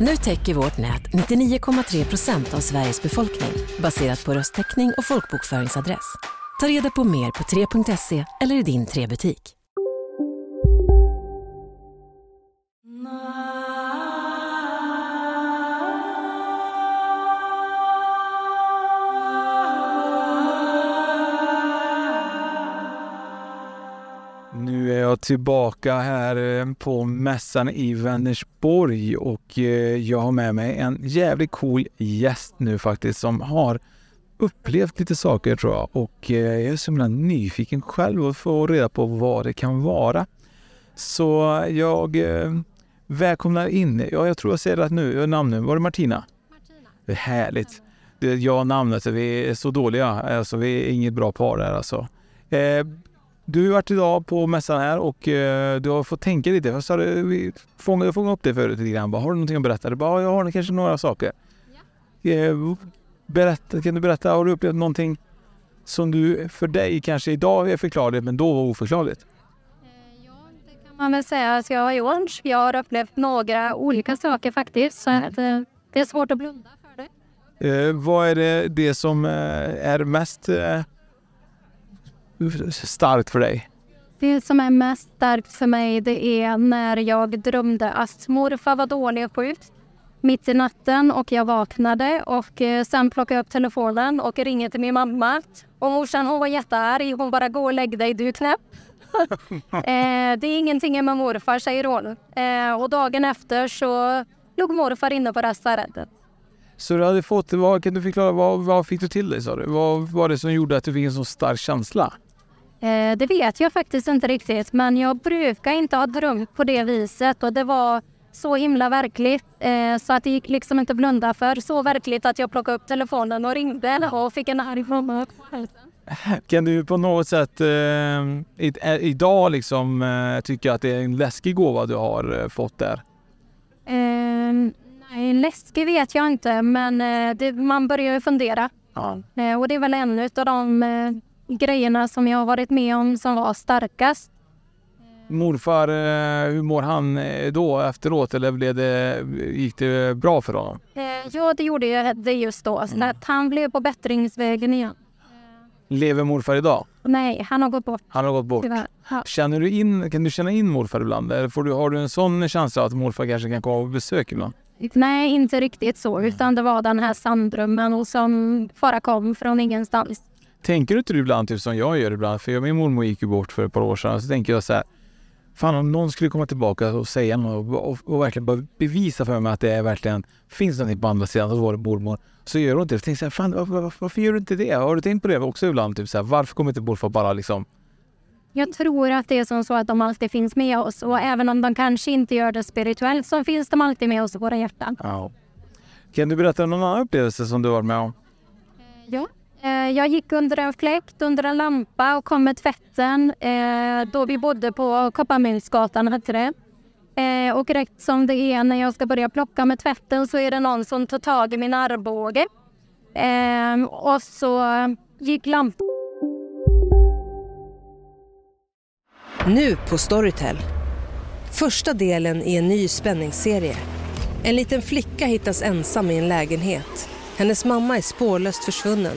Nu täcker vårt nät 99,3 procent av Sveriges befolkning baserat på röstteckning och folkbokföringsadress. Ta reda på mer på 3.se eller i din 3-butik. Nu är jag tillbaka här eh, på mässan i Vänersborg och eh, jag har med mig en jävligt cool gäst nu faktiskt som har upplevt lite saker tror jag och eh, jag är så himla nyfiken själv att få reda på vad det kan vara. Så jag välkomnar in, ja jag tror jag säger rätt nu, namnet, var det Martina? Martina. Det är härligt. Jag och namnet, vi är så dåliga, alltså vi är inget bra par där alltså. Du har varit idag på mässan här och eh, du har fått tänka lite. Jag sa vi fångade, fångade upp det förut lite grann. Bara, har du någonting att berätta? Du bara, jag har kanske några saker. Ja. Eh, berätta, kan du berätta, har du upplevt någonting som du för dig kanske idag är förklarligt men då var oförklarligt? Eh, ja, det kan man väl säga att jag har gjort. Jag har upplevt några olika saker faktiskt. Så att, eh, det är svårt att blunda för det. Eh, vad är det, det som är mest starkt för dig? Det som är mest starkt för mig det är när jag drömde att morfar var dålig och sjuk mitt i natten och jag vaknade och eh, sen plockade jag upp telefonen och ringde till min mamma. Och morsan hon var jättearg. Hon bara gå och lägg dig, du knäpp. eh, det är ingenting med morfar, säger hon. Eh, och dagen efter så låg morfar inne på lasarettet. Så du hade fått, vad, kan du förklara, vad, vad fick du till dig sa du? Vad var det som gjorde att du fick en så stark känsla? Eh, det vet jag faktiskt inte riktigt, men jag brukar inte ha drömt på det viset och det var så himla verkligt eh, så att det gick liksom inte blunda för. Så verkligt att jag plockade upp telefonen och ringde och fick en arg mamma Kan du på något sätt eh, idag liksom eh, tycka att det är en läskig gåva du har eh, fått där? Eh, nej, läskig vet jag inte, men eh, det, man börjar ju fundera. Ja. Eh, och det är väl en av de grejerna som jag har varit med om som var starkast. Morfar, eh, hur mår han eh, då efteråt eller blev det, gick det bra för honom? Eh, ja, det gjorde det just då. Så mm. att han blev på bättringsvägen igen. Lever morfar idag? Nej, han har gått bort. Han har gått bort. Ja. Känner du in, kan du känna in morfar ibland? Eller får du, har du en sån känsla att morfar kanske kan komma på besök ibland? Nej, inte riktigt så. Utan det var den här sanddrömmen som bara kom från ingenstans. Tänker du inte ibland, typ som jag gör ibland, för min mormor gick ju bort för ett par år sedan, så tänker jag så här, fan om någon skulle komma tillbaka och säga något och, och, och verkligen bevisa för mig att det är verkligen finns någonting på andra sidan, så var det mormor, så gör hon inte det. Jag tänker så här, fan varför, varför, gör du inte det? Har du tänkt på det också ibland? Typ så här, varför kommer inte morfar bara liksom jag tror att det är som så att de alltid finns med oss och även om de kanske inte gör det spirituellt så finns de alltid med oss i våra hjärtan. Ja. Kan du berätta om någon annan upplevelse som du varit med om? Ja, Eh, jag gick under en fläkt, under en lampa och kom med tvätten eh, då vi bodde på Kopparmyntsgatan hette det. Eh, och rätt som det är när jag ska börja plocka med tvätten så är det någon som tar tag i min armbåge. Ehm, och så gick lampan... Nu på Storytel. Första delen i en ny spänningsserie. En liten flicka hittas ensam i en lägenhet. Hennes mamma är spårlöst försvunnen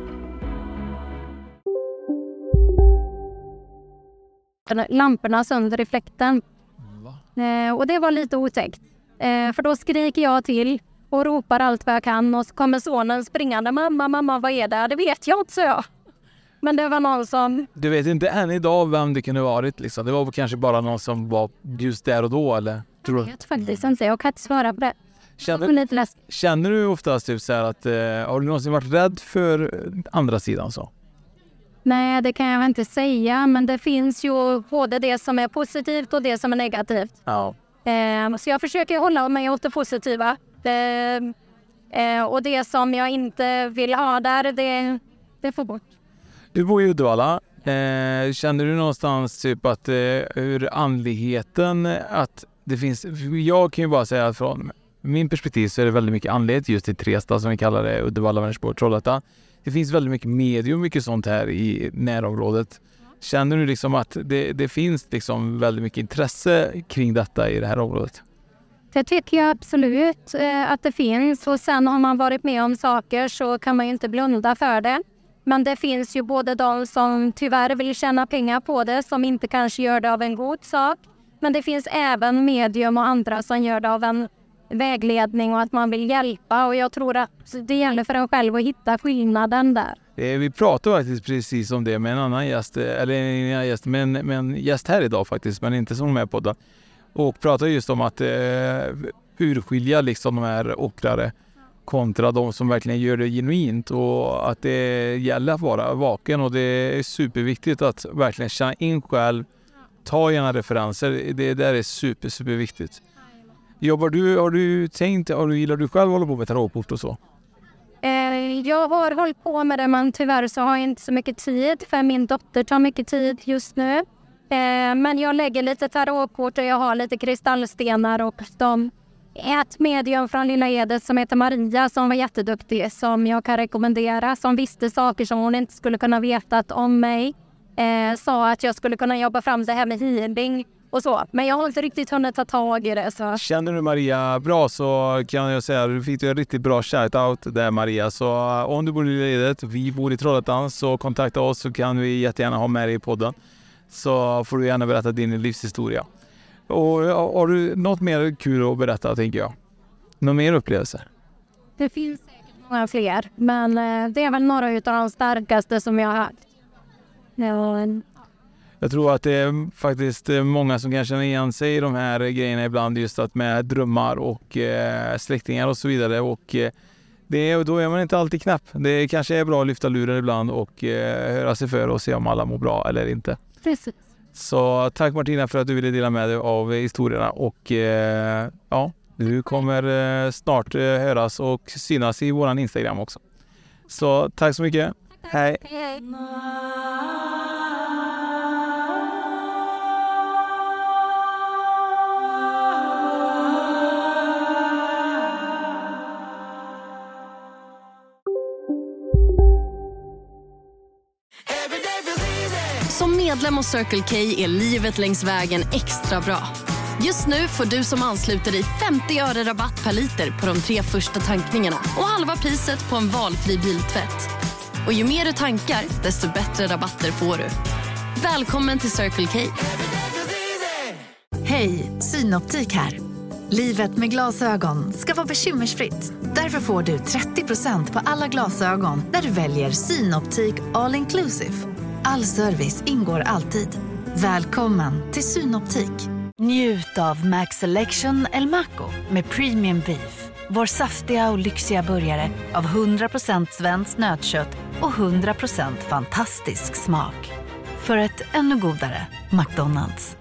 Lamporna sönder i fläkten. Eh, och det var lite otäckt. Eh, för då skriker jag till och ropar allt vad jag kan och så kommer sonen springande. Mamma, mamma, vad är det? Det vet jag inte, så jag. Men det var någon som... Du vet inte än idag vem det kunde varit liksom? Det var kanske bara någon som var just där och då eller? Tror jag vet faktiskt inte. Jag kan inte svara på det. Känner, känner du oftast typ så här att, eh, har du någonsin varit rädd för andra sidan så? Nej, det kan jag inte säga, men det finns ju både det som är positivt och det som är negativt. Ja. Eh, så jag försöker hålla mig åt det positiva. Det, eh, och det som jag inte vill ha där, det, det får bort. Du bor i Uddevalla. Eh, känner du någonstans typ att eh, ur andligheten att det finns, jag kan ju bara säga från min perspektiv så är det väldigt mycket andlighet just i Trestad som vi kallar det, Uddevalla, Vänersborg, Trollhättan det finns väldigt mycket medium, mycket sånt här i närområdet. Känner du liksom att det, det finns liksom väldigt mycket intresse kring detta i det här området? Det tycker jag absolut eh, att det finns och sen har man varit med om saker så kan man ju inte blunda för det. Men det finns ju både de som tyvärr vill tjäna pengar på det som inte kanske gör det av en god sak. Men det finns även medium och andra som gör det av en vägledning och att man vill hjälpa och jag tror att det gäller för en själv att hitta skillnaden där. Vi pratade faktiskt precis om det med en annan gäst, eh, eller en gäst, men med en gäst här idag faktiskt, men inte som med på podden. Och pratade just om att eh, urskilja liksom de här ockrare kontra de som verkligen gör det genuint och att det gäller att vara vaken och det är superviktigt att verkligen känna in själv, ta gärna referenser. Det där är super, superviktigt. Jobbar du, har du tänkt, har du, gillar du själv att hålla på med tarotkort och så? Eh, jag har hållit på med det men tyvärr så har jag inte så mycket tid för min dotter tar mycket tid just nu. Eh, men jag lägger lite tarotkort och jag har lite kristallstenar och de ett medium från Lilla Edet som heter Maria som var jätteduktig som jag kan rekommendera som visste saker som hon inte skulle kunna vetat om mig. Eh, sa att jag skulle kunna jobba fram det här med healing och så. Men jag har inte riktigt hunnit ta tag i det. Så. Känner du Maria bra så kan jag säga att du fick en riktigt bra shout-out där Maria. Så eh, om du bor i ledet, vi bor i Trollhättan, så kontakta oss så kan vi jättegärna ha med dig i podden. Så får du gärna berätta din livshistoria. Och har du något mer kul att berätta tänker jag? Någon mer upplevelse? Det finns säkert många fler, men eh, det är väl några av de starkaste som jag har haft. Ja, jag tror att det är faktiskt många som kan känna igen sig i de här grejerna ibland just att med drömmar och eh, släktingar och så vidare. Och eh, det, då är man inte alltid knapp. Det kanske är bra att lyfta luren ibland och eh, höra sig för och se om alla mår bra eller inte. Precis. Så tack Martina för att du ville dela med dig av historierna och eh, ja, du kommer eh, snart eh, höras och synas i våran Instagram också. Så tack så mycket. Tack, tack. Hej. hej. Som medlem hos Circle K är livet längs vägen extra bra. Just nu får du som ansluter dig 50 öre rabatt per liter på de tre första tankningarna och halva priset på en valfri biltvätt. Och ju mer du tankar, desto bättre rabatter får du. Välkommen till Circle K. Hej, Synoptik här. Livet med glasögon ska vara bekymmersfritt. Därför får du 30% på alla glasögon när du väljer Synoptik All Inclusive. All service ingår alltid. Välkommen till Synoptik. Njut av Max Selection El Maco med Premium Beef. Vår saftiga och lyxiga burgare av 100% svenskt nötkött och 100% fantastisk smak. För ett ännu godare McDonalds.